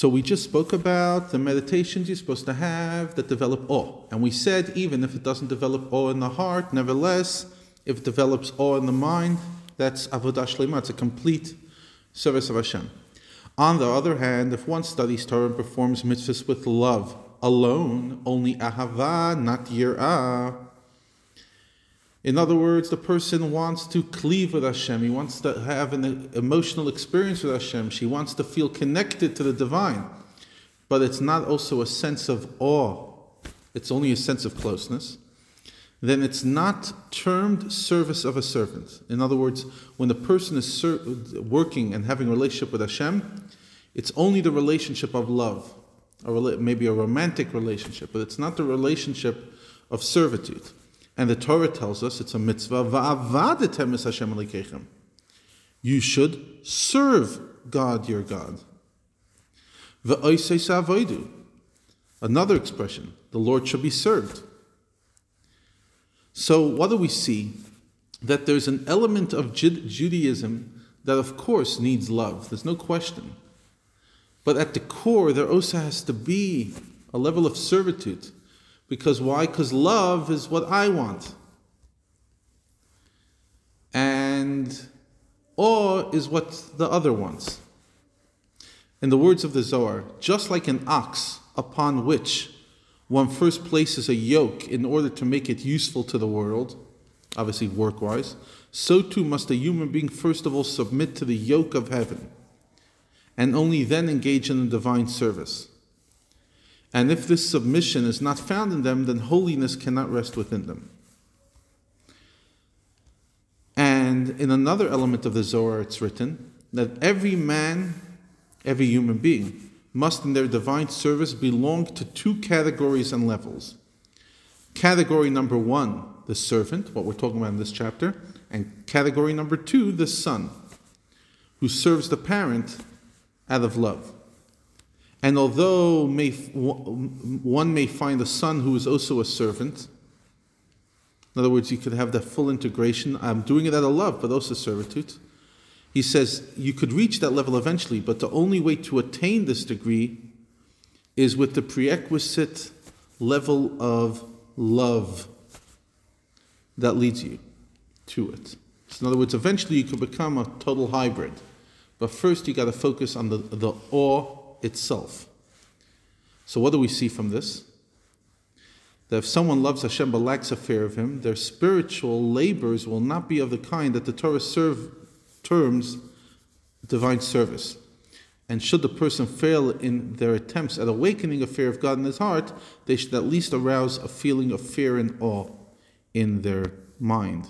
So we just spoke about the meditations you're supposed to have that develop awe. And we said even if it doesn't develop awe in the heart, nevertheless, if it develops awe in the mind, that's avodah shlema. It's a complete service of Hashem. On the other hand, if one studies Torah and performs mitzvahs with love alone, only ahava, not yirah. In other words, the person wants to cleave with Hashem. He wants to have an emotional experience with Hashem. She wants to feel connected to the divine. But it's not also a sense of awe, it's only a sense of closeness. Then it's not termed service of a servant. In other words, when the person is ser- working and having a relationship with Hashem, it's only the relationship of love, or maybe a romantic relationship, but it's not the relationship of servitude. And the Torah tells us it's a mitzvah. You should serve God your God. Another expression, the Lord should be served. So, what do we see? That there's an element of Judaism that, of course, needs love. There's no question. But at the core, there also has to be a level of servitude. Because why? Because love is what I want. And awe is what the other wants. In the words of the Zohar, just like an ox upon which one first places a yoke in order to make it useful to the world, obviously work wise, so too must a human being first of all submit to the yoke of heaven, and only then engage in the divine service. And if this submission is not found in them, then holiness cannot rest within them. And in another element of the Zohar, it's written that every man, every human being, must in their divine service belong to two categories and levels. Category number one, the servant, what we're talking about in this chapter, and category number two, the son, who serves the parent out of love. And although may, one may find a son who is also a servant, in other words, you could have that full integration. I'm doing it out of love, but also servitude. He says you could reach that level eventually, but the only way to attain this degree is with the prerequisite level of love that leads you to it. So in other words, eventually you could become a total hybrid. But first you got to focus on the, the awe itself. So, what do we see from this? That if someone loves Hashem but lacks a fear of Him, their spiritual labors will not be of the kind that the Torah serve, terms divine service. And should the person fail in their attempts at awakening a fear of God in his heart, they should at least arouse a feeling of fear and awe in their mind.